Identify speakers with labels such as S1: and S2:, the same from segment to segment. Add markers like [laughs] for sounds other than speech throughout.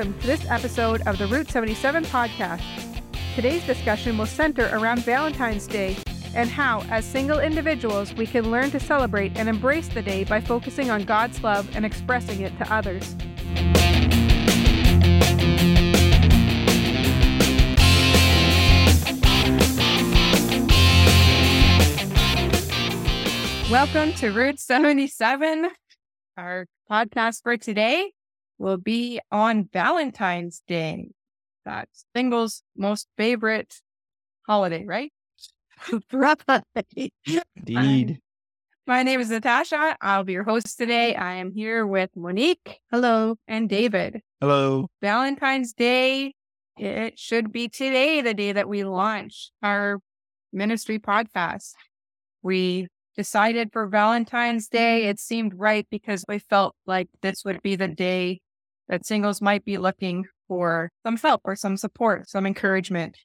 S1: welcome to this episode of the Route 77 podcast. Today's discussion will center around Valentine's Day and how, as single individuals, we can learn to celebrate and embrace the day by focusing on God's love and expressing it to others. Welcome to Route 77. Our podcast for today will be on Valentine's Day. That's singles' most favorite holiday, right? [laughs]
S2: Indeed.
S1: Um, My name is Natasha. I'll be your host today. I am here with Monique.
S3: Hello.
S1: And David.
S2: Hello.
S1: Valentine's Day. It should be today, the day that we launch our ministry podcast. We decided for Valentine's Day, it seemed right because we felt like this would be the day that singles might be looking for some help or some support, some encouragement,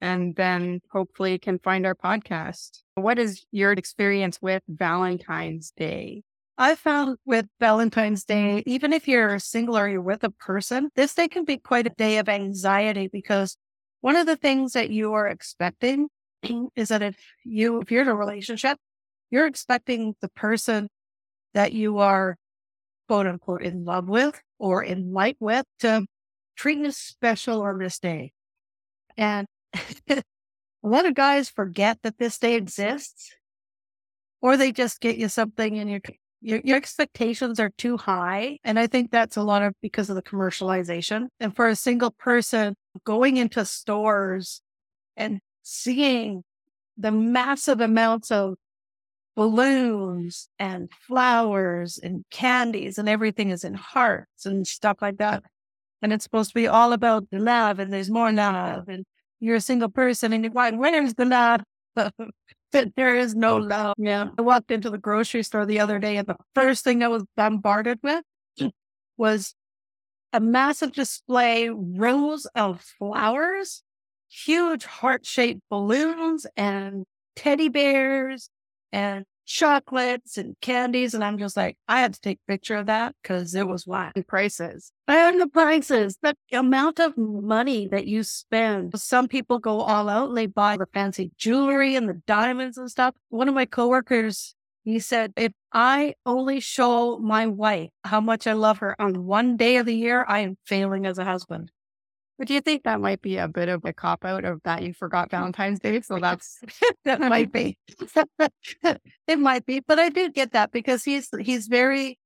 S1: and then hopefully can find our podcast. What is your experience with Valentine's Day?
S3: I found with Valentine's Day, even if you're single or you're with a person, this day can be quite a day of anxiety because one of the things that you are expecting [clears throat] is that if you, if you're in a relationship, you're expecting the person that you are quote unquote in love with or in light with to treat you special on this day. And [laughs] a lot of guys forget that this day exists or they just get you something and your, your, your expectations are too high. And I think that's a lot of because of the commercialization. And for a single person going into stores and seeing the massive amounts of balloons and flowers and candies and everything is in hearts and stuff like that. And it's supposed to be all about the love and there's more love and you're a single person and you're like, where's the love? but [laughs] there is no oh. love. Yeah. I walked into the grocery store the other day and the first thing I was bombarded with [clears throat] was a massive display, rows of flowers, huge heart shaped balloons and teddy bears and chocolates and candies. And I'm just like, I had to take a picture of that because it was wild.
S1: prices.
S3: And the prices, the amount of money that you spend. Some people go all out and they buy the fancy jewelry and the diamonds and stuff. One of my coworkers, he said, if I only show my wife how much I love her on one day of the year, I am failing as a husband.
S1: But do you think that might be a bit of a cop out of that you forgot mm. Valentine's Day? So [laughs] that's [laughs]
S3: that might be. [laughs] it might be, but I do get that because he's he's very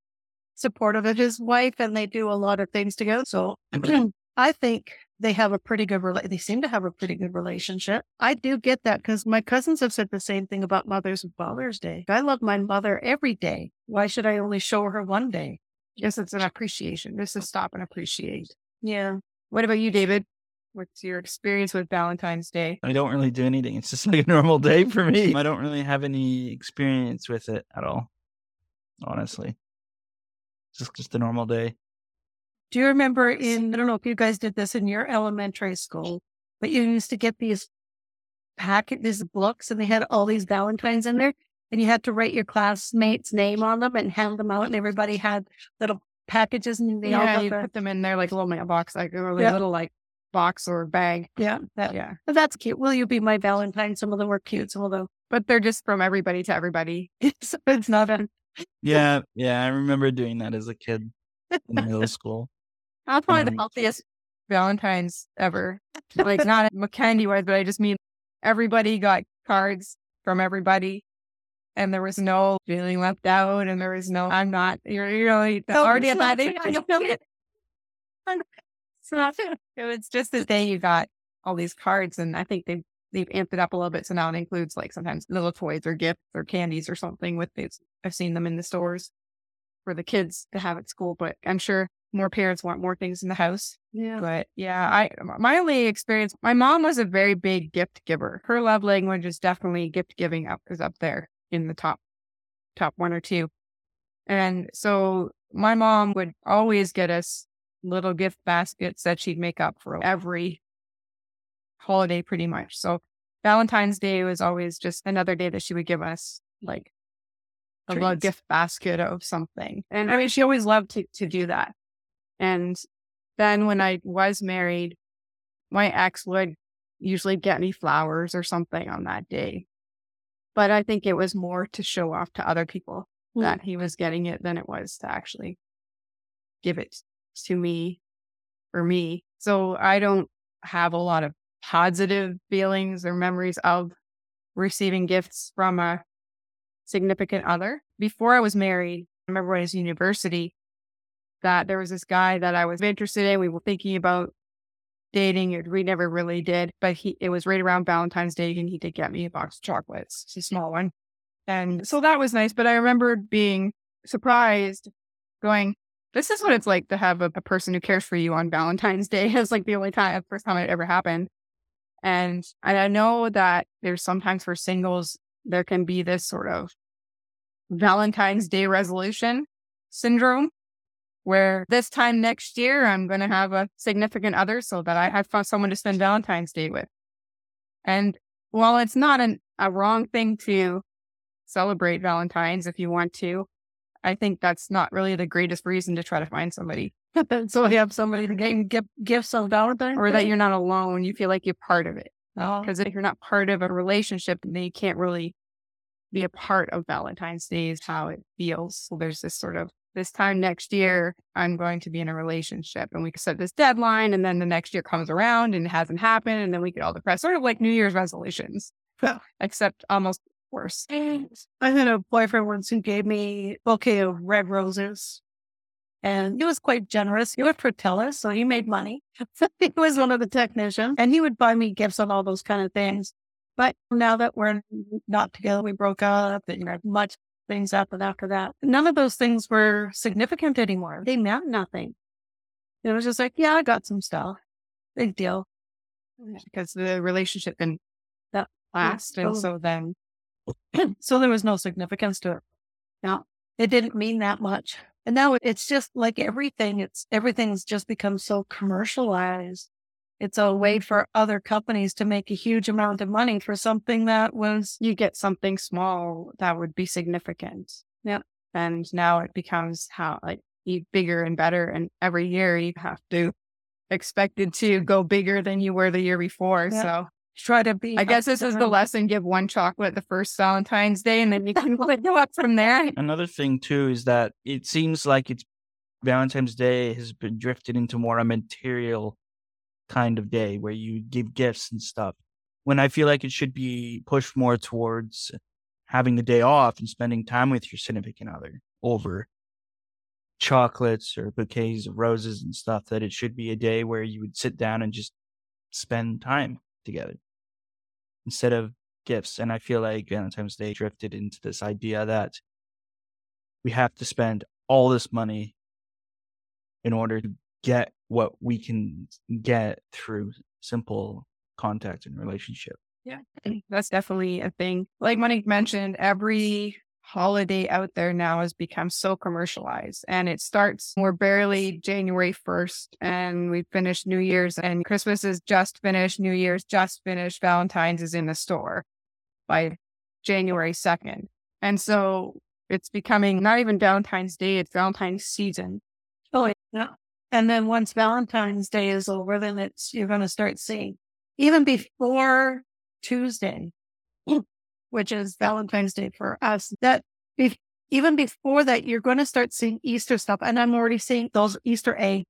S3: supportive of his wife and they do a lot of things together. So [clears throat] [clears throat] I think they have a pretty good rela- they seem to have a pretty good relationship. I do get that because my cousins have said the same thing about Mother's and Father's Day. I love my mother every day. Why should I only show her one day?
S1: Yes, it's an appreciation. Just to stop and appreciate.
S3: Yeah.
S1: What about you, David? What's your experience with Valentine's Day?
S2: I don't really do anything. It's just [laughs] like a normal day for me. I don't really have any experience with it at all. Honestly. Just just a normal day.
S3: Do you remember in I don't know if you guys did this in your elementary school, but you used to get these packet these books and they had all these Valentines in there and you had to write your classmate's name on them and hand them out and everybody had little packages and they
S1: yeah,
S3: all
S1: you
S3: got
S1: put them in there like a little mailbox, like or a
S3: Yeah.
S1: little like box or bag.
S3: yeah, that,
S1: Yeah,
S3: that's cute. Will you be my Valentine? Some of them were cute, some of them
S1: but they're just from everybody to everybody. [laughs]
S3: it's, it's not a [laughs]
S2: Yeah, yeah. I remember doing that as a kid in middle [laughs] school.
S1: That's probably the healthiest Valentine's ever. Like not a candy wise, but I just mean everybody got cards from everybody. And there was no feeling left out, and there was no, I'm not, you're, you're really
S3: No, [laughs]
S1: oh,
S3: already
S1: at that age. I don't feel it. [laughs] It's was just the day you got all these cards, and I think they've, they've amped it up a little bit. So now it includes like sometimes little toys or gifts or candies or something with it. I've seen them in the stores for the kids to have at school, but I'm sure more parents want more things in the house.
S3: yeah.
S1: But yeah, I my only experience, my mom was a very big gift giver. Her love language is definitely gift giving up is up there in the top top one or two. And so my mom would always get us little gift baskets that she'd make up for every holiday pretty much. So Valentine's Day was always just another day that she would give us like a little gift basket of something. And I mean, she always loved to, to do that. And then when I was married, my ex would usually get me flowers or something on that day. But I think it was more to show off to other people mm. that he was getting it than it was to actually give it to me for me. So I don't have a lot of positive feelings or memories of receiving gifts from a significant other. Before I was married, I remember when I was in university that there was this guy that I was interested in. We were thinking about dating. We never really did, but he it was right around Valentine's Day and he did get me a box of chocolates. It's a small one. And so that was nice. But I remember being surprised, going, This is what it's like to have a, a person who cares for you on Valentine's Day. [laughs] It's like the only time first time it ever happened. And and I know that there's sometimes for singles there can be this sort of Valentine's Day resolution syndrome where this time next year I'm going to have a significant other so that I have someone to spend Valentine's Day with. And while it's not an, a wrong thing to celebrate Valentine's if you want to, I think that's not really the greatest reason to try to find somebody. [laughs]
S3: so you have somebody to get, get gifts on Valentine's
S1: Or that you're not alone. You feel like you're part of it. Because oh. if you're not part of a relationship, then you can't really be a part of Valentine's Day is how it feels. So there's this sort of this time next year, I'm going to be in a relationship and we could set this deadline. And then the next year comes around and it hasn't happened. And then we get all depressed, sort of like New Year's resolutions, except almost worse.
S3: I had a boyfriend once who gave me a bouquet of red roses. And he was quite generous. He was TELUS, so he made money. [laughs] he was one of the technicians, and he would buy me gifts and all those kind of things. But now that we're not together, we broke up, and you know, much things happened after that. None of those things were significant anymore. They meant nothing. It was just like, yeah, I got some stuff. Big deal.
S1: Because the relationship didn't that last. And so then. [clears throat]
S3: so there was no significance to it. No, it didn't mean that much. And now it's just like everything, it's everything's just become so commercialized. It's a way mm-hmm. for other companies to make a huge amount of money for something that was
S1: you get something small that would be significant.
S3: Yeah.
S1: And now it becomes how like eat bigger and better. And every year you have to expected to go bigger than you were the year before. Yeah. So
S3: try to be.
S1: I guess this is the lesson: give one chocolate the first Valentine's Day, and then you can [laughs] [laughs] go up from there.
S2: Another thing too is that it seems like it's Valentine's Day has been drifted into more a material kind of day where you give gifts and stuff. When I feel like it should be pushed more towards having the day off and spending time with your significant other over chocolates or bouquets of roses and stuff, that it should be a day where you would sit down and just spend time together instead of gifts. And I feel like Valentine's Day drifted into this idea that we have to spend all this money in order to get what we can get through simple contact and relationship.
S1: Yeah, that's definitely a thing. Like Monique mentioned, every holiday out there now has become so commercialized and it starts we're barely january 1st and we finished new year's and christmas is just finished new year's just finished valentine's is in the store by january 2nd and so it's becoming not even valentine's day it's valentine's season
S3: oh yeah and then once Valentine's Day is over, then it's, you're going to start seeing even before Tuesday, [clears throat] which is Valentine's Day for us, that be- even before that, you're going to start seeing Easter stuff. And I'm already seeing those Easter egg,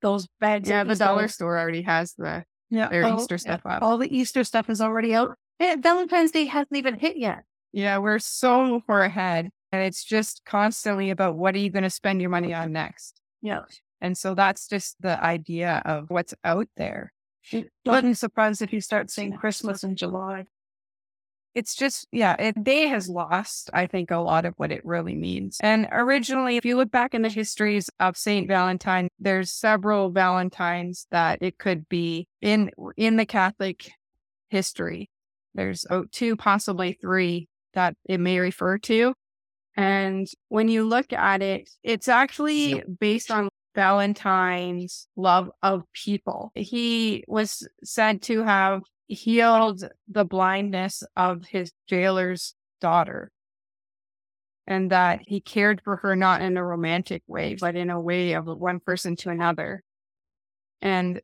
S3: those bags.
S1: Yeah, the
S3: Easter
S1: dollar store already has the yeah, their all, Easter stuff yeah, up.
S3: All the Easter stuff is already out. And Valentine's Day hasn't even hit yet.
S1: Yeah, we're so far ahead. And it's just constantly about what are you going to spend your money on next?
S3: Yeah.
S1: And so that's just the idea of what's out there.
S3: It wouldn't surprise if you start seeing Christmas in July.
S1: It's just, yeah, it, day has lost, I think, a lot of what it really means. And originally, if you look back in the histories of Saint Valentine, there's several Valentines that it could be in in the Catholic history. There's oh, two, possibly three that it may refer to. And when you look at it, it's actually based on Valentine's love of people. He was said to have healed the blindness of his jailer's daughter and that he cared for her not in a romantic way, but in a way of one person to another. And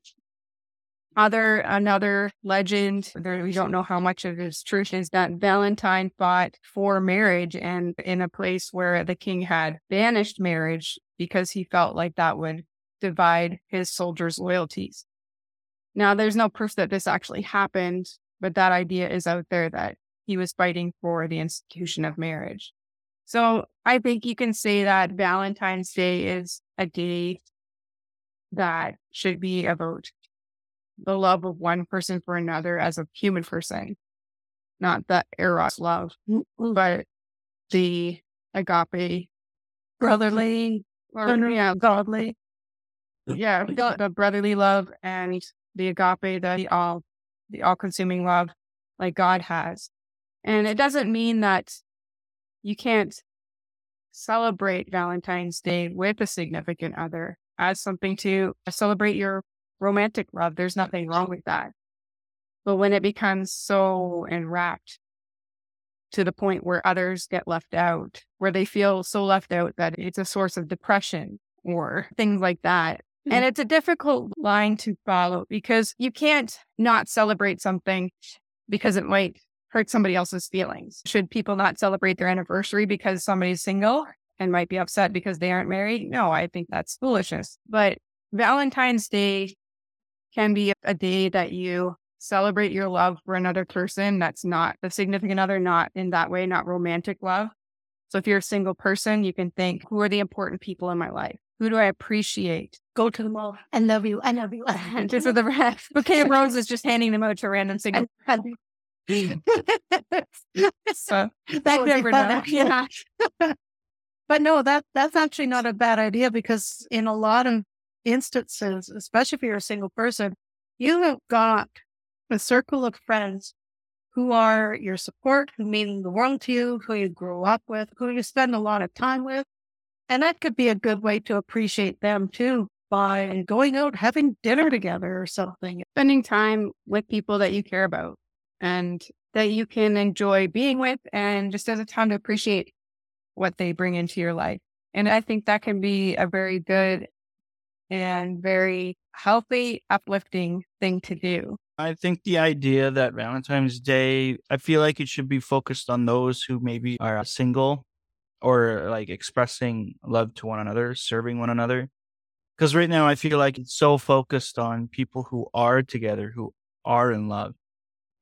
S1: other another legend, there, we don't know how much of it is truth, is that Valentine fought for marriage and in a place where the king had banished marriage because he felt like that would divide his soldiers' loyalties. Now, there's no proof that this actually happened, but that idea is out there that he was fighting for the institution of marriage. So I think you can say that Valentine's Day is a day that should be about the love of one person for another as a human person, not the eros love, but the agape,
S3: brotherly,
S1: or, yeah,
S3: godly.
S1: Yeah, the, the brotherly love and the agape, the all, the all-consuming love, like God has. And it doesn't mean that you can't celebrate Valentine's Day with a significant other as something to celebrate your romantic love. There's nothing wrong with that. But when it becomes so enwrapped to the point where others get left out, where they feel so left out that it's a source of depression or things like that. Mm-hmm. And it's a difficult line to follow because you can't not celebrate something because it might hurt somebody else's feelings. Should people not celebrate their anniversary because somebody's single and might be upset because they aren't married? No, I think that's foolishness. But Valentine's Day can be a day that you celebrate your love for another person that's not the significant other, not in that way, not romantic love. So if you're a single person, you can think, who are the important people in my life? Who do I appreciate?
S3: Go to the mall. I love you. I love you. [laughs]
S1: just with the bouquet of roses, just handing them out to random [laughs] single. [laughs]
S3: so that never know. Yeah. but no, that that's actually not a bad idea because in a lot of instances, especially if you're a single person, you have got a circle of friends who are your support, who mean the world to you, who you grow up with, who you spend a lot of time with. And that could be a good way to appreciate them too by going out having dinner together or something.
S1: Spending time with people that you care about and that you can enjoy being with and just as a time to appreciate what they bring into your life. And I think that can be a very good and very healthy, uplifting thing to do.
S2: I think the idea that Valentine's Day, I feel like it should be focused on those who maybe are uh, single or like expressing love to one another, serving one another. Because right now I feel like it's so focused on people who are together, who are in love.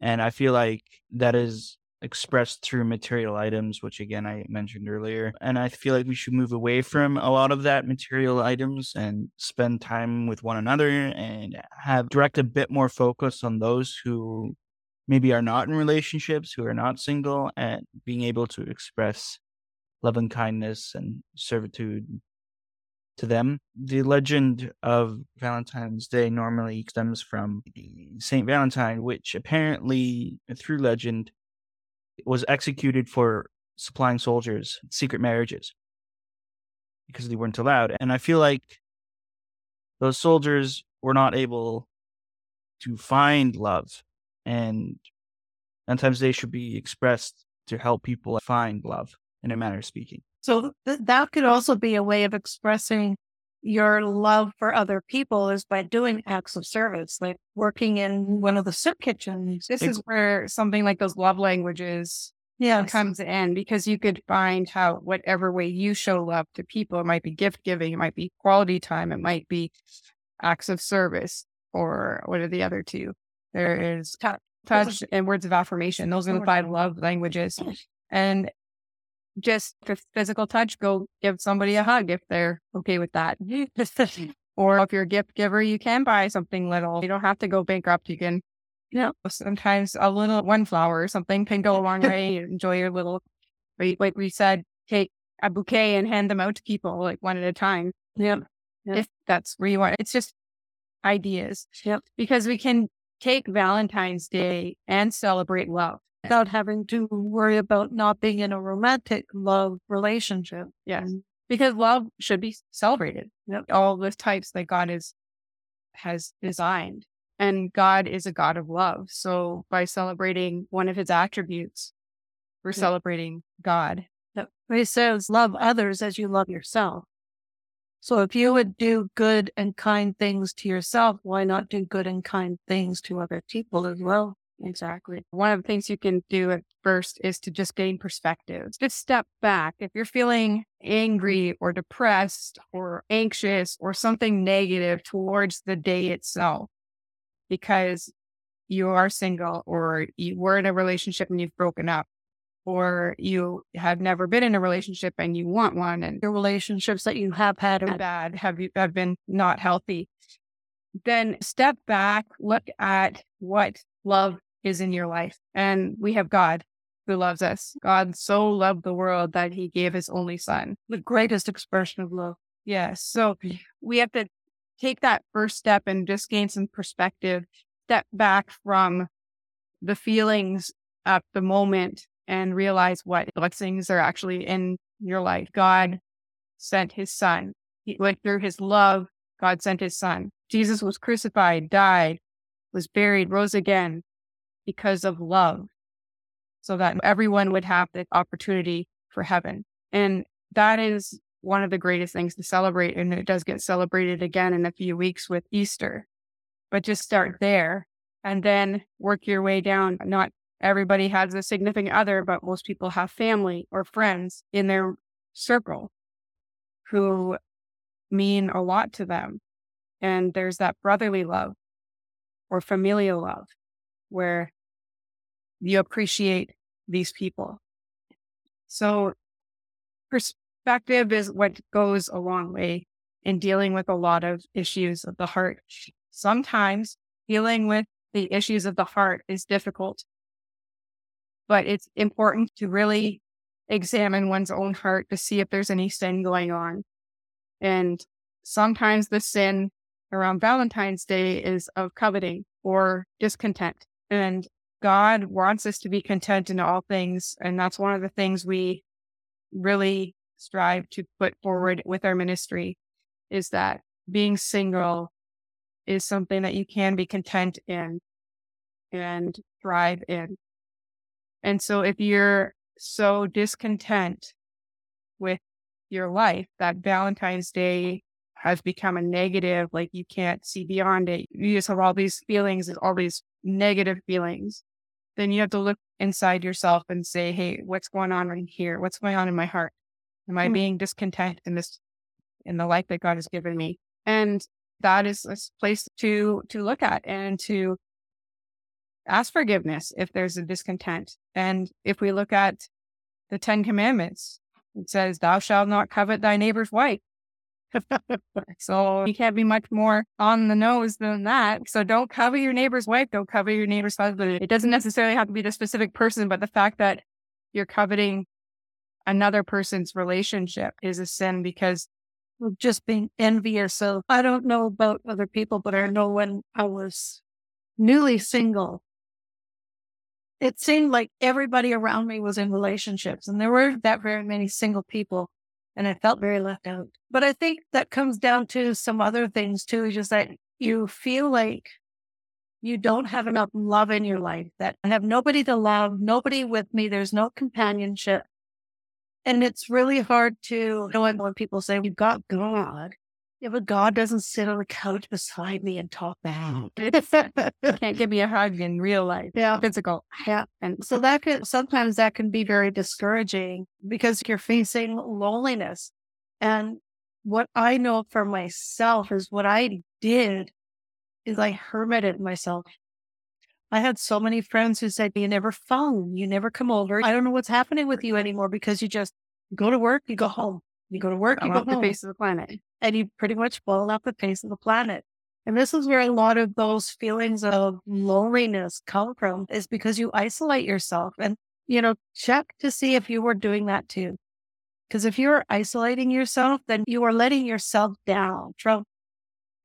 S2: And I feel like that is expressed through material items, which again I mentioned earlier. And I feel like we should move away from a lot of that material items and spend time with one another and have direct a bit more focus on those who maybe are not in relationships, who are not single, and being able to express love and kindness and servitude to them. The legend of Valentine's Day normally stems from Saint Valentine, which apparently, through legend, was executed for supplying soldiers secret marriages because they weren't allowed. And I feel like those soldiers were not able to find love, and sometimes they should be expressed to help people find love, in a manner of speaking.
S3: So th- that could also be a way of expressing your love for other people is by doing acts of service, like working in one of the soup kitchens.
S1: This is where something like those love languages yeah comes in because you could find how whatever way you show love to people, it might be gift giving, it might be quality time, it might be acts of service, or what are the other two? There is touch, touch and words of affirmation. Those are the five love languages. And just for physical touch, go give somebody a hug if they're okay with that. [laughs] or if you're a gift giver, you can buy something little. You don't have to go bankrupt. You can, you know, sometimes a little one flower or something can go a long way. Enjoy your little, like we said, take a bouquet and hand them out to people like one at a time.
S3: Yeah.
S1: If that's where you want. It's just ideas.
S3: Yep.
S1: Because we can take Valentine's Day and celebrate love
S3: without having to worry about not being in a romantic love relationship.
S1: Yes. Because love should be celebrated. Yep. All the types that God is has designed. And God is a God of love. So by celebrating one of his attributes, we're yep. celebrating God.
S3: Yep. He says, love others as you love yourself. So if you would do good and kind things to yourself, why not do good and kind things to other people as well?
S1: Exactly. One of the things you can do at first is to just gain perspective. Just step back. If you're feeling angry or depressed or anxious or something negative towards the day itself, because you are single or you were in a relationship and you've broken up, or you have never been in a relationship and you want one, and
S3: your relationships that you have had
S1: are bad, have you have been not healthy, then step back, look at what love is in your life. And we have God who loves us. God so loved the world that he gave his only son.
S3: The greatest expression of love.
S1: Yes. So we have to take that first step and just gain some perspective, step back from the feelings at the moment and realize what blessings are actually in your life. God sent his son. He went through his love. God sent his son. Jesus was crucified, died, was buried, rose again because of love, so that everyone would have the opportunity for heaven. And that is one of the greatest things to celebrate. And it does get celebrated again in a few weeks with Easter. But just start there and then work your way down. Not everybody has a significant other, but most people have family or friends in their circle who mean a lot to them. And there's that brotherly love or familial love where you appreciate these people. So perspective is what goes a long way in dealing with a lot of issues of the heart. Sometimes dealing with the issues of the heart is difficult, but it's important to really examine one's own heart to see if there's any sin going on. And sometimes the sin around Valentine's Day is of coveting or discontent. And God wants us to be content in all things. And that's one of the things we really strive to put forward with our ministry is that being single is something that you can be content in and thrive in. And so if you're so discontent with your life that Valentine's Day has become a negative, like you can't see beyond it, you just have all these feelings all these negative feelings then you have to look inside yourself and say, Hey, what's going on right here? What's going on in my heart? Am I mm-hmm. being discontent in this, in the life that God has given me? And that is a place to, to look at and to ask forgiveness if there's a discontent. And if we look at the 10 commandments, it says, thou shalt not covet thy neighbor's wife. So you can't be much more on the nose than that. So don't cover your neighbor's wife. Don't cover your neighbor's husband. It doesn't necessarily have to be the specific person, but the fact that you're coveting another person's relationship is a sin because
S3: just being envious. So I don't know about other people, but I know when I was newly single, it seemed like everybody around me was in relationships and there weren't that very many single people and I felt very left out. But I think that comes down to some other things too, just that you feel like you don't have enough love in your life, that I have nobody to love, nobody with me, there's no companionship. And it's really hard to know when people say, You've got God. Yeah, but God doesn't sit on the couch beside me and talk back. [laughs]
S1: can't give me a hug in real life.
S3: Yeah.
S1: Physical.
S3: Yeah. And so that can sometimes that can be very discouraging because you're facing loneliness. And what I know for myself is what I did is I hermited myself. I had so many friends who said, You never phone, you never come over. I don't know what's happening with you anymore because you just go to work, you go home. You go to work, you go
S1: off the face of the planet.
S3: And you pretty much fall off the face of the planet. And this is where a lot of those feelings of loneliness come from is because you isolate yourself and, you know, check to see if you were doing that too. Because if you're isolating yourself, then you are letting yourself down from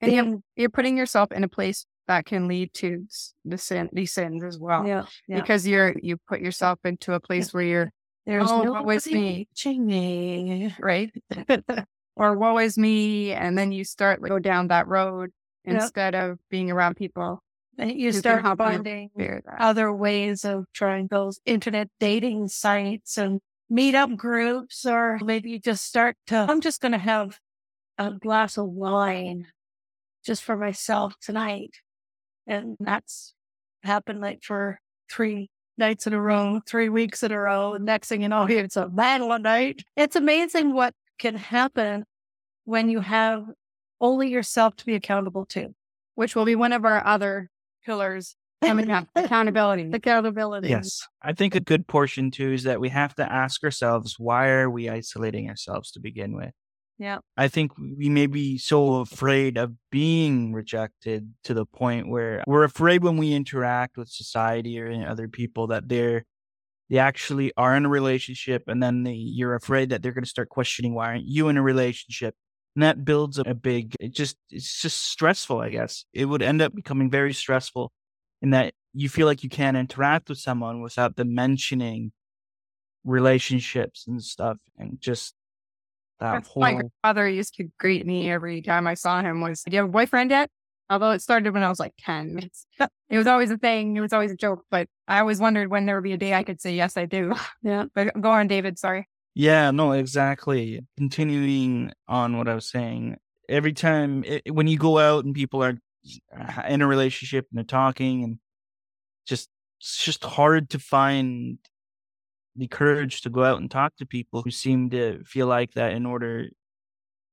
S1: and you're, you're putting yourself in a place that can lead to the sin, these sins as well.
S3: Yeah,
S1: yeah. Because you're, you put yourself into a place where you're
S3: there's oh,
S1: no is me.
S3: me,
S1: right? [laughs] or woe is me. And then you start like, go down that road yep. instead of being around people.
S3: And you start finding other ways of trying those internet dating sites and meetup groups, or maybe you just start to, I'm just going to have a glass of wine just for myself tonight. And that's happened like for three nights in a row, three weeks in a row. Next thing you know, [laughs] it's a battle night. It's amazing what can happen when you have only yourself to be accountable to,
S1: which will be one of our other pillars coming up [laughs] accountability.
S3: Accountability.
S2: Yes. I think a good portion too is that we have to ask ourselves why are we isolating ourselves to begin with?
S3: Yeah.
S2: I think we may be so afraid of being rejected to the point where we're afraid when we interact with society or other people that they're they actually are in a relationship and then they, you're afraid that they're going to start questioning why aren't you in a relationship and that builds a, a big it just it's just stressful i guess it would end up becoming very stressful in that you feel like you can't interact with someone without them mentioning relationships and stuff and just that whole...
S1: My father used to greet me every time I saw him was, do you have a boyfriend yet? Although it started when I was like 10. it was always a thing. It was always a joke, but I always wondered when there would be a day I could say, yes, I do. [laughs]
S3: Yeah.
S1: But go on, David. Sorry.
S2: Yeah, no, exactly. Continuing on what I was saying, every time it, when you go out and people are in a relationship and they're talking and just, it's just hard to find the courage to go out and talk to people who seem to feel like that in order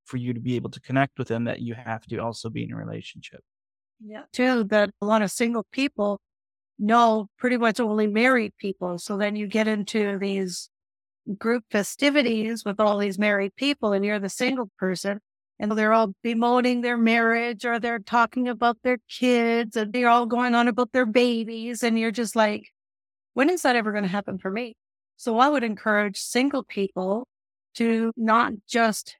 S2: for you to be able to connect with them that you have to also be in a relationship.
S3: Yeah. Too that a lot of single people know pretty much only married people. So then you get into these group festivities with all these married people and you're the single person and they're all bemoaning their marriage or they're talking about their kids and they're all going on about their babies and you're just like when is that ever going to happen for me so I would encourage single people to not just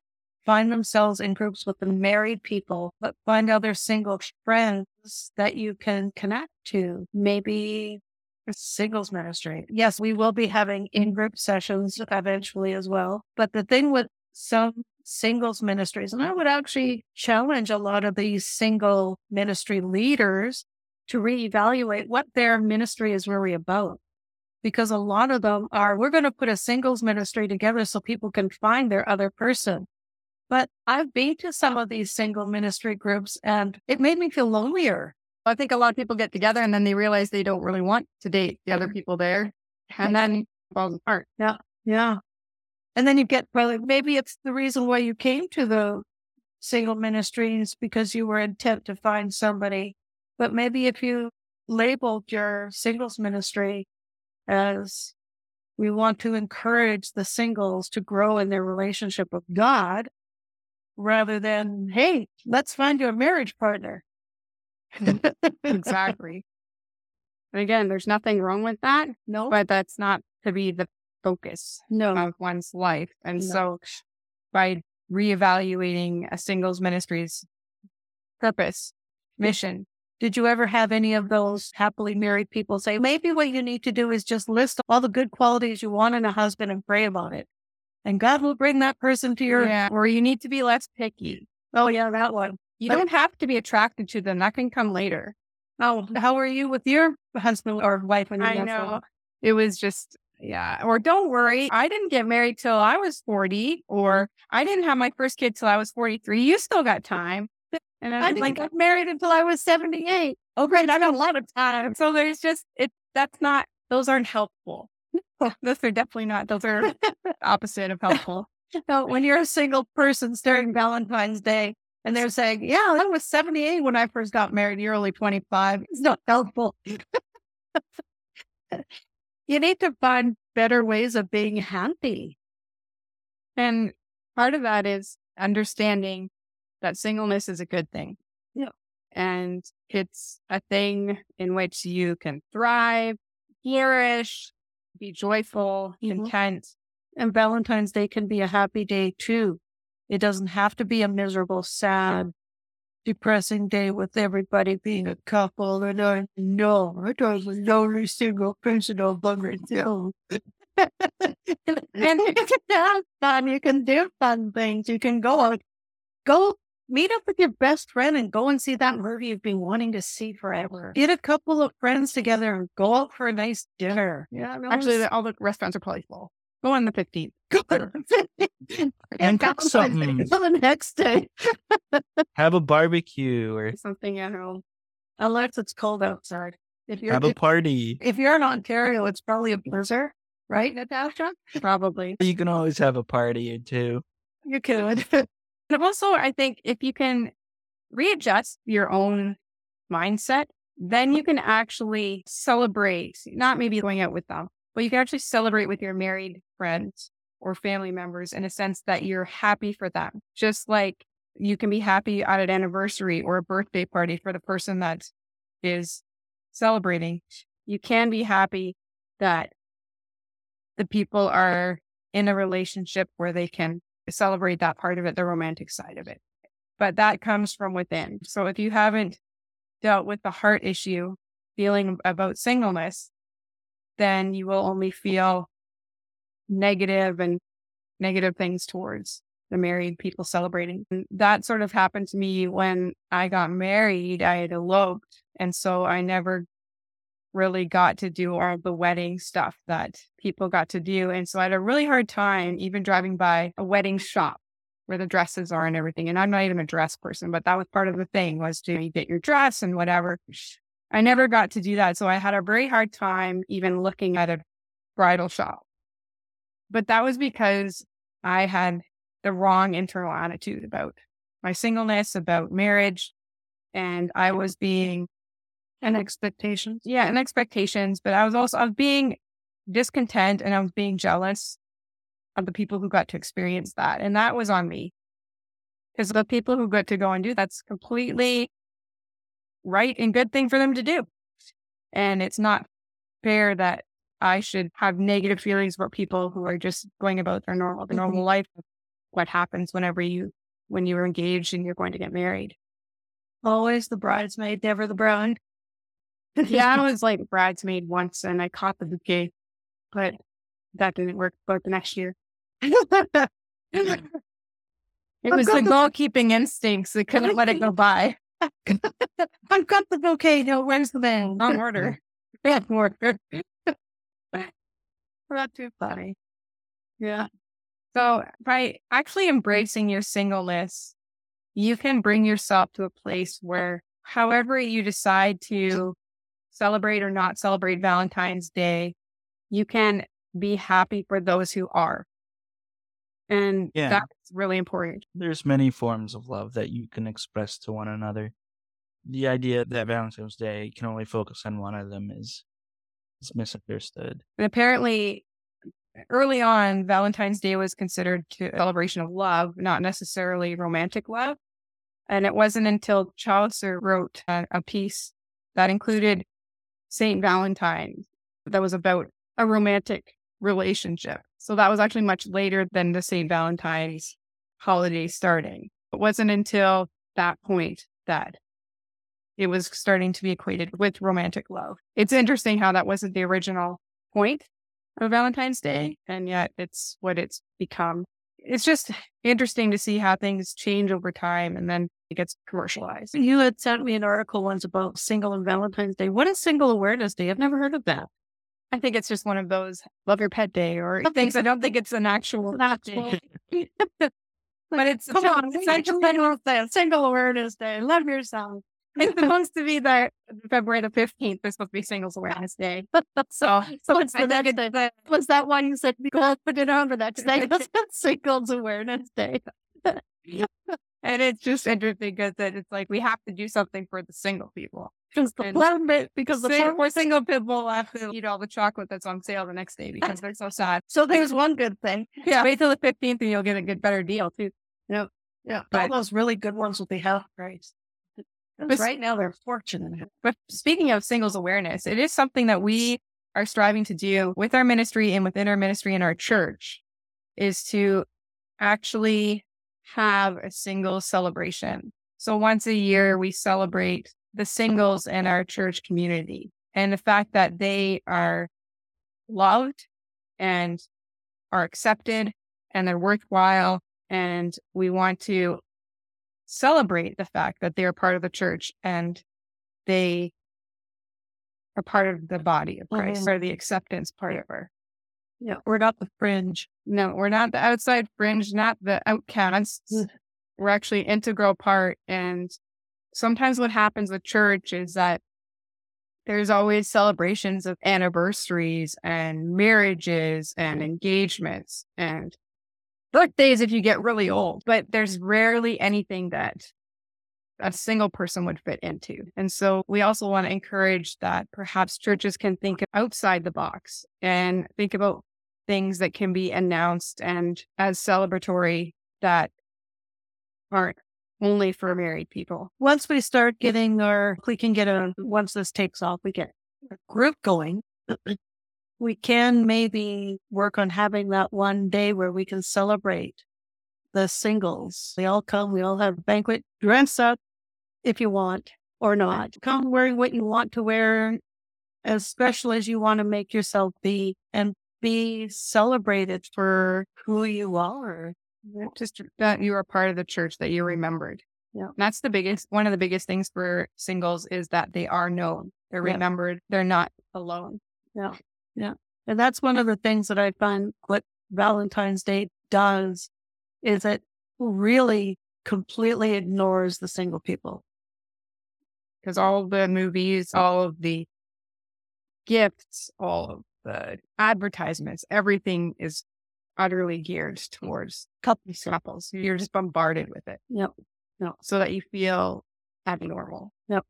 S3: find themselves in groups with the married people, but find other single friends that you can connect to. Maybe a singles ministry. Yes, we will be having in group sessions eventually as well. But the thing with some singles ministries, and I would actually challenge a lot of these single ministry leaders to reevaluate what their ministry is really about because a lot of them are, we're going to put a singles ministry together so people can find their other person. But I've been to some of these single ministry groups and it made me feel lonelier.
S1: I think a lot of people get together and then they realize they don't really want to date the other people there. And then falls apart.
S3: Yeah. Yeah. And then you get, well, maybe it's the reason why you came to the single ministries because you were intent to find somebody. But maybe if you labeled your singles ministry as we want to encourage the singles to grow in their relationship with God rather than, hey, let's find you a marriage partner. [laughs] [laughs]
S1: exactly. And again, there's nothing wrong with that.
S3: No.
S1: But that's not to be the focus
S3: no.
S1: of one's life. And
S3: no.
S1: so by reevaluating a singles ministry's purpose, mission,
S3: did you ever have any of those happily married people say, maybe what you need to do is just list all the good qualities you want in a husband and pray about it? And God will bring that person to your.
S1: Yeah. Or you need to be less picky.
S3: Oh, yeah, that one.
S1: You but, don't have to be attracted to them. That can come later.
S3: Oh, how are you with your husband or wife when you
S1: I know. It was just, yeah. Or don't worry. I didn't get married till I was 40, or I didn't have my first kid till I was 43. You still got time.
S3: And I, I didn't like, get married until I was 78. Oh, great. I got a lot of time.
S1: So there's just, it, that's not, those aren't helpful. [laughs] those are definitely not, those are [laughs] opposite of helpful.
S3: so when you're a single person during Valentine's Day and they're saying, yeah, I was 78 when I first got married, you're only 25. It's not helpful. [laughs] you need to find better ways of being happy.
S1: And part of that is understanding that singleness is a good thing.
S3: Yeah.
S1: And it's a thing in which you can thrive, flourish, be joyful, mm-hmm. content.
S3: And Valentine's Day can be a happy day too. It doesn't have to be a miserable, sad, depressing day with everybody being a couple. And I know I was a lonely single person by myself. [laughs] and you can have fun. You can do fun things. You can go out, go meet up with your best friend and go and see that movie you've been wanting to see forever. Get a couple of friends together and go out for a nice dinner.
S1: Yeah, actually, all the restaurants are probably full. Go on the 15th. [laughs] [laughs]
S2: And cook something.
S3: For [laughs] the next day.
S2: Have a barbecue or
S1: Something at home.
S3: Unless it's cold outside. If you're
S2: have a party.
S3: if you're in Ontario, it's probably a blizzard, right, Natasha?
S1: Probably.
S2: You can always have a party or two.
S3: You could.
S1: And also, I think if you can readjust your own mindset, then you can actually celebrate, not maybe going out with them, but you can actually celebrate with your married friends or family members in a sense that you're happy for them. Just like you can be happy at an anniversary or a birthday party for the person that is celebrating. You can be happy that the people are in a relationship where they can celebrate that part of it, the romantic side of it. But that comes from within. So if you haven't dealt with the heart issue, feeling about singleness, then you will only feel negative and negative things towards the married people celebrating. And that sort of happened to me when I got married. I had eloped. And so I never really got to do all the wedding stuff that people got to do. And so I had a really hard time even driving by a wedding shop where the dresses are and everything. And I'm not even a dress person, but that was part of the thing was to get your dress and whatever. I never got to do that. So I had a very hard time even looking at a bridal shop. But that was because I had the wrong internal attitude about my singleness, about marriage. And I was being
S3: and expectations.
S1: yeah, and expectations, but I was also I was being discontent and I was being jealous of the people who got to experience that. And that was on me. Because the people who got to go and do that's completely right and good thing for them to do. And it's not fair that I should have negative feelings about people who are just going about their normal, the normal mm-hmm. life what happens whenever you when you're engaged and you're going to get married.
S3: Always the bridesmaid, never the bride. [laughs]
S1: yeah, I was like bridesmaid once and I caught the bouquet, but that didn't work about the next year. [laughs] [laughs] it was the
S3: the-
S1: goalkeeping instincts that couldn't let it go by.
S3: I've got the bouquet. No, where's the band?
S1: On order.
S3: Yeah, order. Not too funny.
S1: Yeah. So by actually embracing your singleness, you can bring yourself to a place where however you decide to celebrate or not celebrate Valentine's Day, you can be happy for those who are. And
S2: Yeah.
S1: that's really important.
S2: There's many forms of love that you can express to one another. The idea that Valentine's Day can only focus on one of them is is misunderstood.
S1: And apparently, early on, Valentine's Day was considered to a celebration of love, not necessarily romantic love. And it wasn't until Chaucer wrote a, a piece that included Saint Valentine that was about a romantic relationship. So that was actually much later than the Saint Valentine's holiday starting. It wasn't until that point that it was starting to be equated with romantic love. It's interesting how that wasn't the original point of Valentine's Day, and yet it's what it's become. It's just interesting to see how things change over time and then it gets commercialized.
S3: You had sent me an article once about single and Valentine's Day. What is Single Awareness Day? I've never heard of that.
S1: I think it's just one of those love your pet day or things. I don't think it's an actual day. [laughs] But it's
S3: Come on, Single Awareness Day. Love yourself.
S1: it's supposed to be the February the 15th. It's supposed to be Singles Awareness Day. [laughs]
S3: So, so [laughs] it's the next day. Was that one you said we go put it on the next day? That's Singles Awareness Day.
S1: And it's just interesting because it's like we have to do something for the single people.
S3: Because the plan bit, because the
S1: Sing-
S3: plan
S1: single people have to eat all the chocolate that's on sale the next day because they're so sad.
S3: So there's one good thing. [laughs]
S1: Yeah. Wait till the 15th and you'll get a good, better deal too.
S3: Yeah,
S1: But-
S3: all those really good ones will be half price.
S1: But-
S3: right now they're fortunate.
S1: But speaking of singles awareness, it is something that we are striving to do with our ministry and within our ministry and our church is to actually have a single celebration. So once a year, we celebrate the singles in our church community and the fact that they are loved and are accepted and they're worthwhile. And we want to celebrate the fact that they're part of the church and they are part of the body of Christ
S3: Mhm.
S1: or the acceptance part of her.
S3: Yeah. We're not the fringe.
S1: No, we're not the outside fringe, not the outcasts.
S3: Mm.
S1: we're actually integral part. And sometimes what happens with church is that there's always celebrations of anniversaries and marriages and engagements and birthdays if you get really old, but there's rarely anything that a single person would fit into. And so we also want to encourage that perhaps churches can think outside the box and think about things that can be announced and as celebratory that aren't only for married people.
S3: Once we start getting our, we can get a, um, once this takes off, we get a group going. [clears throat] we can maybe work on having that one day where we can celebrate the singles. They all come, we all have a banquet, dress up if you want or not. Come wearing what you want to wear, as special as you want to make yourself be, and be celebrated for who you are.
S1: Just that you are part of the church, that you're mm-hmm. remembered.
S3: Yeah.
S1: And that's the biggest, one of the biggest things for singles is that they are known, they're
S3: Yeah.
S1: remembered, they're not alone.
S3: Yeah. Yeah. And that's one of the things that I find what Valentine's Day does is it really completely ignores the single people.
S1: because all the movies, all of the gifts, all of the advertisements, everything is utterly geared mm. towards
S3: Couples.
S1: couples. You're just bombarded with it.
S3: Yep.
S1: So that you feel abnormal. Yep.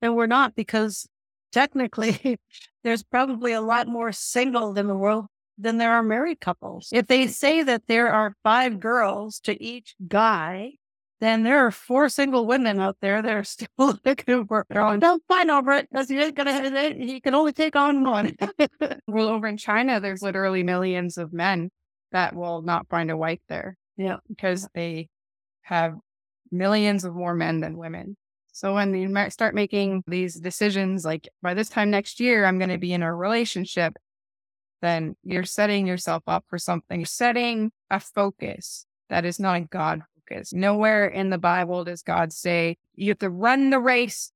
S3: And we're not because technically [laughs] there's probably a lot more single in the world than there are married couples. If they say that there are five girls to each guy, then there are four single women out there that are still [laughs] looking for girl. Don't fight over it because you ain't gonna. You can only take on one. [laughs]
S1: Well, over in China, there's literally millions of men that will not find a wife there.
S3: Yeah.
S1: Because they have millions of more men than women. So when you start making these decisions, like by this time next year, I'm going to be in a relationship, then you're setting yourself up for something, You're setting a focus that is not a God focus. Nowhere in the Bible does God say you have to run the race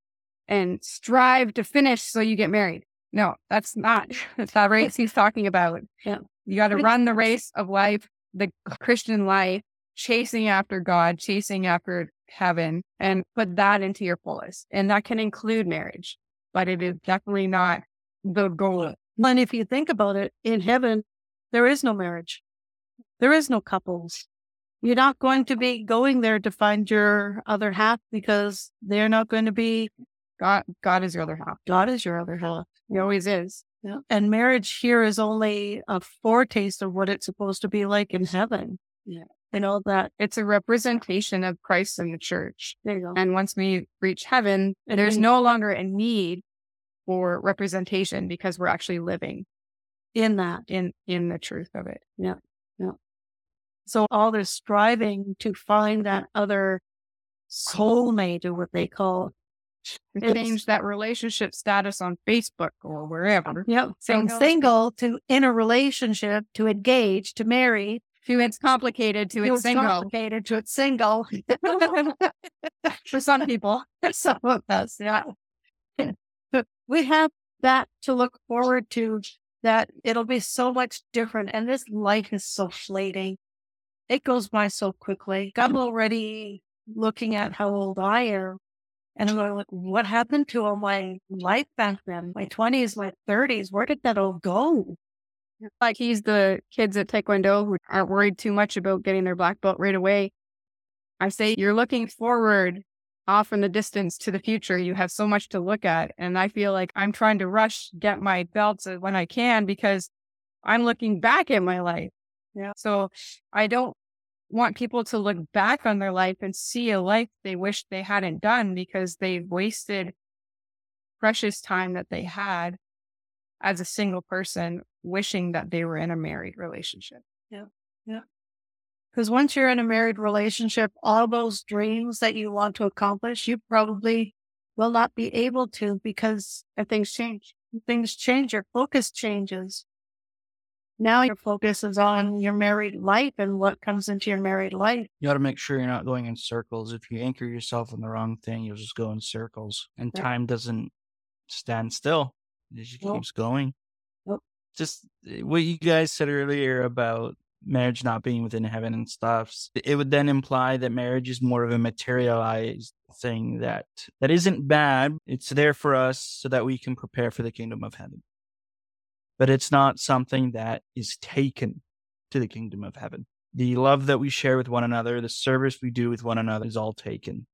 S1: and strive to finish so you get married. No, that's not that's [laughs] the race he's talking about. [laughs]
S3: Yeah.
S1: You got to run the [laughs] race of life, the Christian life, chasing after God, chasing after heaven, and put that into your fullest. And that can include marriage, but it is definitely not the goal.
S3: and if you think about it, in heaven, there is no marriage. There is no couples. You're not going to be going there to find your other half because they're not going to be
S1: God, God is your other half.
S3: God is your other half.
S1: He always is.
S3: Yeah. And marriage here is only a foretaste of what it's supposed to be like in heaven.
S1: Yeah.
S3: You know that
S1: It's a representation of Christ and the church.
S3: there you go.
S1: And once we reach heaven,
S3: And
S1: there's no longer a need for representation because we're actually living
S3: In that.
S1: in in the truth of it.
S3: So all this striving to find that other soulmate or what they call
S1: change that relationship status on Facebook or wherever.
S3: Yep. From
S1: Single.
S3: single to in a relationship to engage to marry
S1: To it's complicated to
S3: to
S1: it's single.
S3: complicated to it's single. [laughs] [laughs]
S1: For some people.
S3: Some of us, yeah. But we have that to look forward to that it'll be so much different. And this life is so fleeting. It goes by so quickly. I'm already looking at how old I am. And I'm going, like, what happened to all my life back then? My 20s, my 30s, where did that all go?
S1: Like he's the kids at Taekwondo who aren't worried too much about getting their black belt right away. I say you're looking forward off in the distance to the future. You have so much to look at. And I feel like I'm trying to rush, get my belts when I can because I'm looking back at my life.
S3: Yeah.
S1: So I don't want people to look back on their life and see a life they wish they hadn't done because they've wasted precious time that they had as a single person wishing that they were in a married relationship. Yeah. Yeah.
S3: Because once you're in a married relationship, all those dreams that you want to accomplish, you probably will not be able to because
S1: things change.
S3: things change, your focus changes. Now your focus is on your married life and what comes into your married life.
S2: You got to make sure you're not going in circles. If you anchor yourself in the wrong thing, you'll just go in circles, and
S3: Yeah.
S2: time doesn't stand still. It just
S3: Nope.
S2: keeps going. just eh, what you guys said earlier about marriage not being within heaven and stuff it would then imply that marriage is more of a materialized thing that that isn't bad it's there for us so that we can prepare for the kingdom of heaven but it's not something that is taken to the kingdom of heaven the love that we share with one another the service we do with one another is all taken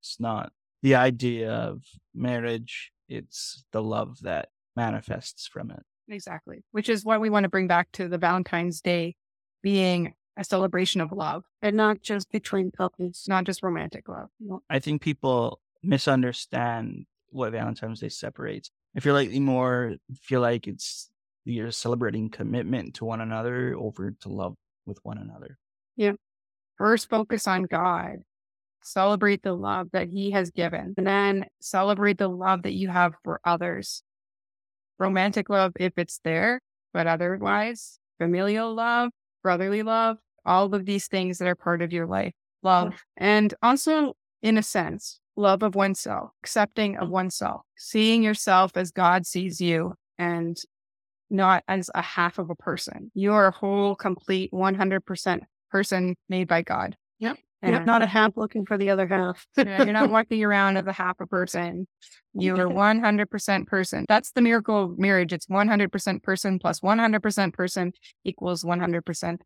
S2: it's not the idea of marriage it's the love that manifests from it
S1: Exactly. Which is what we want to bring back to the Valentine's Day being a celebration of love
S3: and not just between couples.
S1: Not just romantic love.
S2: I think people misunderstand what Valentine's Day separates. I feel like the more feel like it's you're celebrating commitment to one another over to love with one another.
S1: Yeah. First focus on God. Celebrate the love that he has given. And then celebrate the love that you have for others. Romantic love if it's there, but otherwise, familial love, brotherly love, all of these things that are part of your life, love. And also, in a sense, love of oneself, accepting of oneself, seeing yourself as God sees you and not as a half of a person. You are a whole, complete, 100% person made by God.
S3: Yep. And not a half looking for the other half. [laughs]
S1: you're not walking around as a half a person. You are 100% person. That's the miracle of marriage. It's 100% person plus 100% person equals 100%.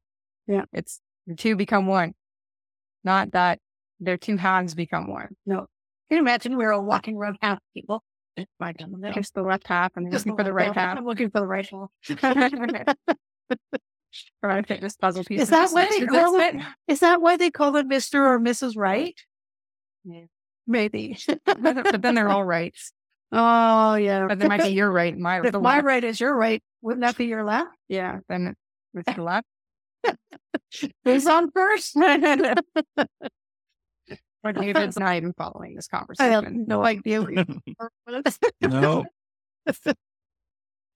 S3: Yeah.
S1: It's the two become one. Not that their two halves become one.
S3: No. Can you imagine we were all walking around half people? My God,
S1: Just the left half and
S3: Just
S1: looking for the right half.
S3: I'm looking for the right half.
S1: Trying to fit this puzzle piece. [laughs]
S3: Is that why they call it? Is that why they call it Mr. or Mrs. Right?
S1: Yeah.
S3: Maybe.
S1: but then they're all right.
S3: oh yeah.
S1: But there might be [laughs] your right, and my
S3: if
S1: the
S3: my
S1: left.
S3: right is your right, wouldn't that be your left?
S1: Yeah, then it's [laughs] the left.
S3: Who's on first?
S1: Or David's [laughs] not even following this
S3: I
S1: conversation.
S3: have no idea. [laughs] [laughs]
S2: no.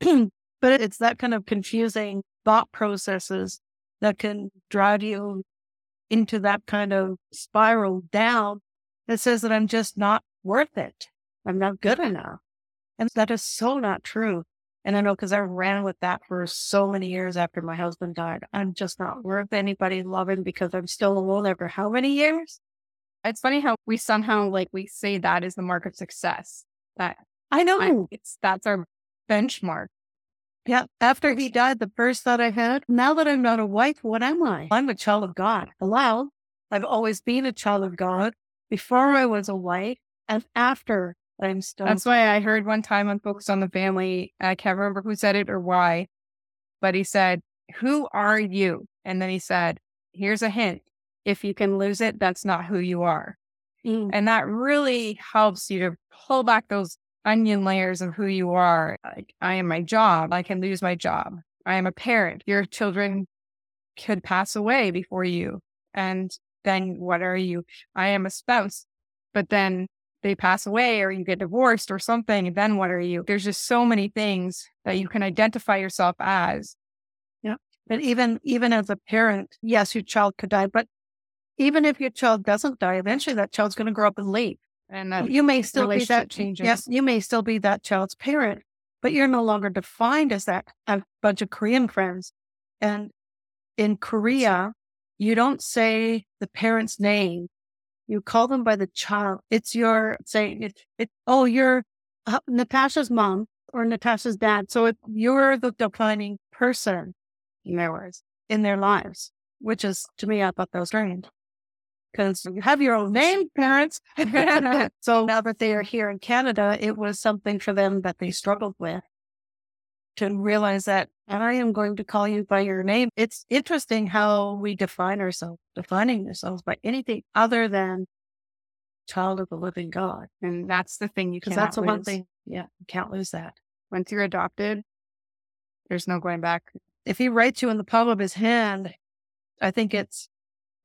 S2: [clears throat]
S3: but it's that kind of confusing thought processes that can drive you into that kind of spiral down that says that I'm just not worth it. I'm not good enough. And that is so not true. And I know because I ran with that for so many years after my husband died. I'm just not worth anybody loving because I'm still alone after how many years?
S1: It's funny how we somehow like we say that is the mark of success. That
S3: I know.
S1: I, it's that's our benchmark.
S3: Yeah. After he died, the first thought I had, now that I'm not a wife, what am I? I'm a child of God. Hello. I've always been a child of God before I was a wife and after I'm still.
S1: That's why I heard one time on Focus on the Family. I can't remember who said it or why, but he said, "Who are you?" And then he said, "Here's a hint: if you can lose it, that's not who you are."
S3: Mm.
S1: And that really helps you to pull back those onion layers of who you are. Like, I am my job. I can lose my job. I am a parent. Your children could pass away before you. And then what are you? I am a spouse. But then they pass away or you get divorced or something. And then what are you? There's just so many things that you can identify yourself as. Yeah.
S3: But even even as a parent, yes, your child could die, but even if your child doesn't die, eventually that child's going to grow up and leave.
S1: And that
S3: You may still be that.
S1: changes.
S3: Yes, you may still be that child's parent, but you're no longer defined as that. A bunch of Korean friends, and in Korea, you don't say the parent's name. You call them by the child. It's your saying it. it oh, you're uh, Natasha's mom or Natasha's dad. So it, you're the defining person
S1: in their words.
S3: in their lives, which is to me, I thought that was strange. Because you have your own name, parents. [laughs] so now that they are here in Canada, it was something for them that they struggled with to realize that I am going to call you by your name. It's interesting how we define ourselves, defining ourselves by anything other than child of the living God.
S1: And that's the thing you cannot
S3: that's the one thing. Yeah, you can't lose that.
S1: Once you're adopted, there's no going back.
S3: if he writes you in the palm of his hand, I think it's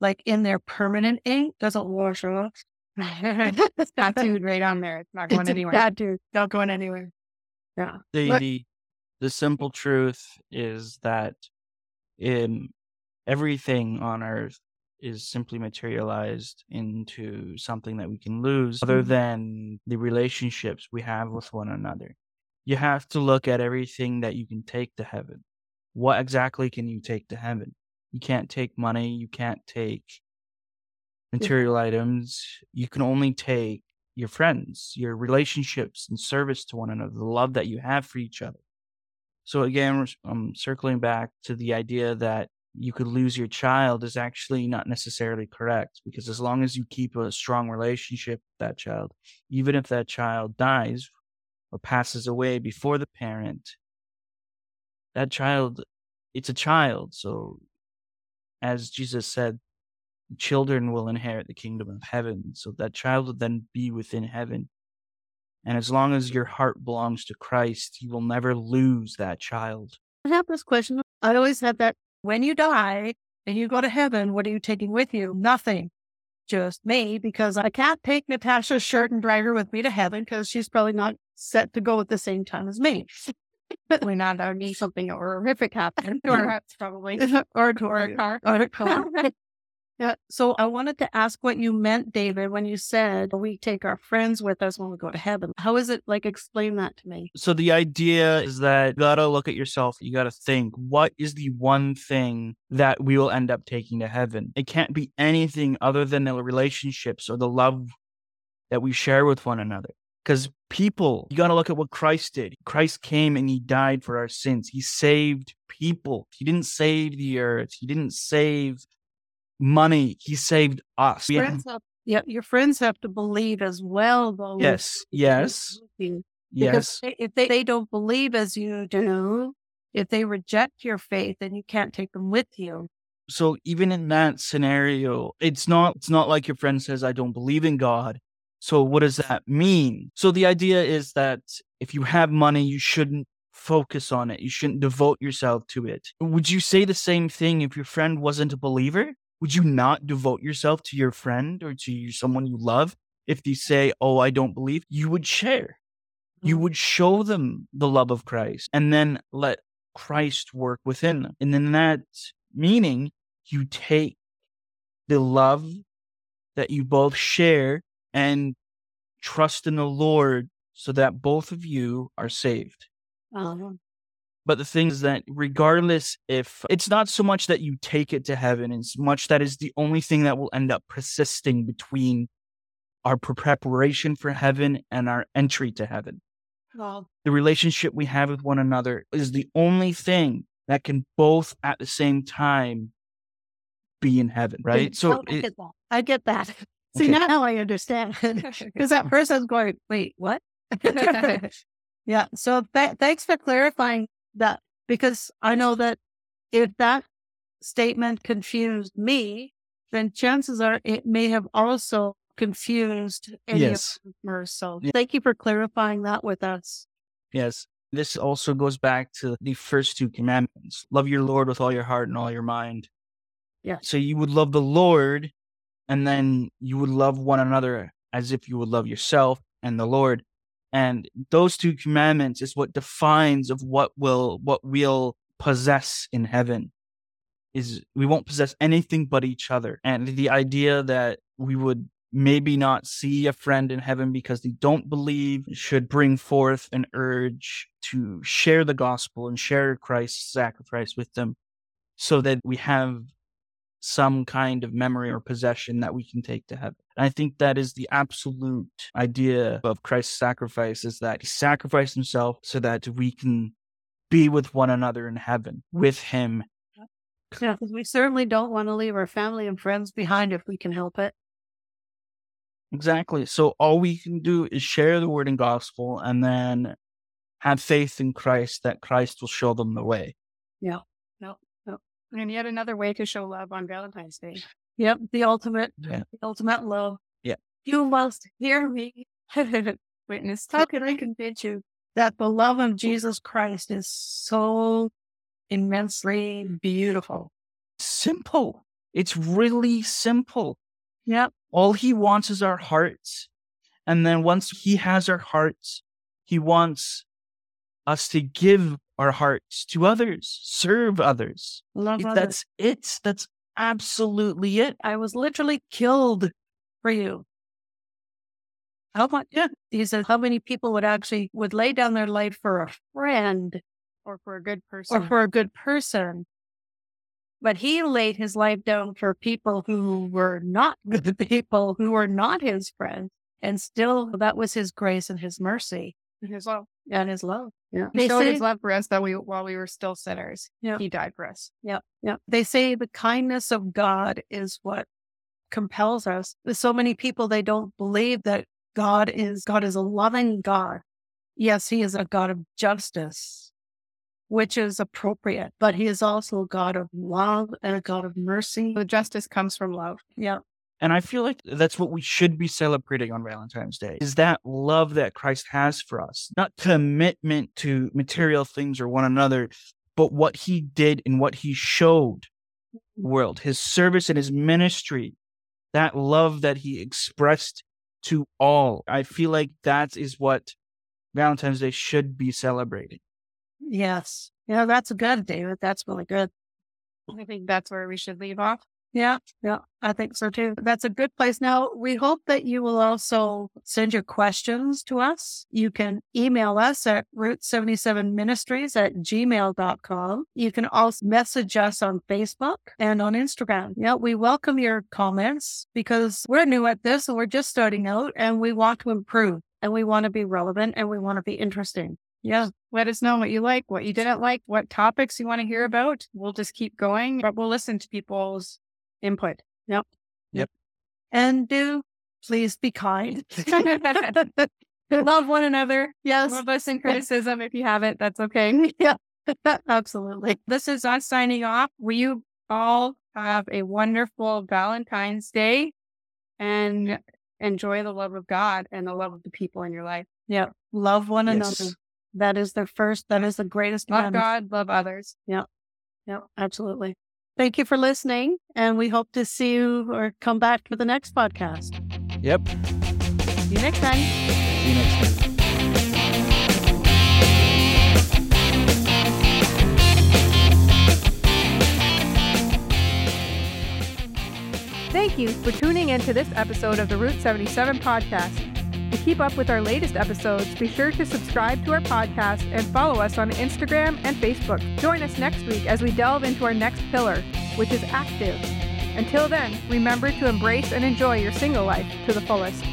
S3: like in there permanent ink, doesn't wash off.
S1: it's [laughs] [laughs] tattooed right on there. It's not going
S3: It's
S1: anywhere.
S3: tattoo, not going anywhere. Yeah.
S2: the
S3: Look-
S2: the the simple truth is that in everything on earth is simply materialized into something that we can lose other
S3: Mhm.
S2: than the relationships we have with one another you have to look at everything that you can take to heaven. What exactly can you take to heaven? You can't take money, you can't take material items. You can only take your friends, your relationships and service to one another, the love that you have for each other. So again, I'm circling back to the idea that you could lose your child is actually not necessarily correct because as long as you keep a strong relationship with that child, even if that child dies or passes away before the parent, that child, it's a child. So as Jesus said, children will inherit the kingdom of heaven. So that child will then be within heaven. And as long as your heart belongs to Christ, you will never lose that child.
S3: I have this question. I always had that when you die and you go to heaven, what are you taking with you? Nothing. Just me, because I can't take Natasha's shirt and drag her with me to heaven because she's probably not set to go at the same time as me.
S1: Probably not. That would be something horrific happen
S3: to our probably. [laughs] or to our car. Or to car. [laughs] Yeah. So I wanted to ask what you meant, David, when you said we take our friends with us when we go to heaven. How is it like? Explain that to me.
S2: So the idea is that you gotta look at yourself. You gotta think, what is the one thing that we will end up taking to heaven? It can't be anything other than the relationships or the love that we share with one another. Because people, you got to look at what Christ did. Christ came and he died for our sins. He saved people. He didn't save the earth. He didn't save money. He saved us.
S3: Friends have, yeah, your friends have to believe as well, though.
S2: Yes, yes, yes.
S3: if they, they don't believe as you do, if they reject your faith, then you can't take them with you.
S2: So even in that scenario, it's not it's not like your friend says, I don't believe in God. So what does that mean? So the idea is that if you have money, you shouldn't focus on it. You shouldn't devote yourself to it. Would you say the same thing if your friend wasn't a believer? would you not devote yourself to your friend or to someone you love if they say, Oh, I don't believe? You would share. You mm-hmm. would show them the love of Christ and then let Christ work within them. And in that meaning, you take the love that you both share and trust in the Lord so that both of you are saved. Uh-huh. But the thing is that regardless if it's not so much that you take it to heaven, as much that is the only thing that will end up persisting between our preparation for heaven and our entry to heaven. Well, the relationship we have with one another is the only thing that can both at the same time be in heaven, right?
S3: So I get that. I get that. See, okay. now I understand. [laughs] [laughs] Because at first I was going, wait, what? [laughs] yeah. So th- thanks for clarifying that because I know that if that statement confused me, then chances are it may have also confused any yes. of customers. So yeah. thank you for clarifying that with us.
S2: Yes. This also goes back to the first two commandments. Love your Lord with all your heart and all your mind.
S3: Yeah.
S2: So you would love the Lord and then you would love one another as if you would love yourself and the Lord. And those two commandments is what defines of what will what we'll possess in heaven is we won't possess anything but each other. And the idea that we would maybe not see a friend in heaven because they don't believe should bring forth an urge to share the gospel and share Christ's sacrifice with them so that we have some kind of memory or possession that we can take to heaven. And I think that is the absolute idea of Christ's sacrifice is that he sacrificed himself so that we can be with one another in heaven with him.
S3: Yeah, because we certainly don't want to leave our family and friends behind if we can help it.
S2: Exactly. So all we can do is share the word and gospel and then have faith in Christ that Christ will show them the way.
S3: Yeah. No.
S1: And yet another way to show love on Valentine's Day.
S3: Yep, the ultimate, yeah. the ultimate love.
S2: Yeah.
S3: You must hear me. [laughs]
S1: Witness.
S3: How can I convince you that the love of Jesus Christ is so immensely beautiful?
S2: Simple. It's really simple.
S3: Yep.
S2: All he wants is our hearts. And then once he has our hearts, he wants us to give our hearts to others, serve others.
S3: Love
S2: it,
S3: others.
S2: That's it. That's absolutely it.
S3: I was literally killed for you. how much? Yeah. He said, how many people would actually would lay down their life for a friend
S1: or for a good person.
S3: or for a good person? But he laid his life down for people who were not [laughs] good people, who were not his friends. And still, that was his grace and his mercy
S1: his love.
S3: And his love. Yeah.
S1: He showed his love for us that we while we were still sinners.
S3: Yeah.
S1: He died for us.
S3: Yeah, yeah. They say the kindness of God is what compels us. There's so many people they don't believe that God is God is a loving God. Yes, He is a God of justice, which is appropriate, but He is also a God of love and a God of mercy.
S1: The justice comes from love.
S3: Yeah,
S2: And I feel like that's what we should be celebrating on Valentine's Day is that love that Christ has for us, not commitment to material things or one another, but what he did and what he showed world, his service and his ministry, that love that he expressed to all. I feel like that is what Valentine's Day should be celebrating.
S3: yes, yeah. That's good, David. That's really good.
S1: I think that's where we should leave off.
S3: Yeah, yeah, I think so too. That's a good place. Now, we hope that you will also send your questions to us. You can email us at route77ministries at gmail.com. You can also message us on Facebook and on Instagram. Yeah, we welcome your comments because we're new at this and we're just starting out and we want to improve and we want to be relevant and we want to be interesting. Yeah.
S1: Let us know what you like, what you didn't like, what topics you want to hear about. We'll just keep going, but we'll listen to people's input. Yep. Yep.
S3: And do please be kind. [laughs] [laughs]
S1: Love one another.
S3: yes.
S1: Love us in criticism. If you haven't, that's okay. [laughs] Yeah.
S3: Absolutely.
S1: This is us signing off. Will you all have a wonderful Valentine's Day and enjoy the love of God and the love of the people in your life?
S3: Yeah. Love one
S2: Yes.
S3: another. That is the first, that is the greatest
S1: Love. God, love others.
S3: Yeah. Yeah, absolutely. Thank you for listening. And we hope to see you or come back for the next podcast.
S2: Yep.
S1: See you next time.
S2: See you next time.
S1: Thank you for tuning in to this episode of the Route 77 podcast. Keep up with our latest episodes, be sure to subscribe to our podcast and follow us on Instagram and Facebook. Join us next week as we delve into our next pillar, which is active. Until then, remember to embrace and enjoy your single life to the fullest.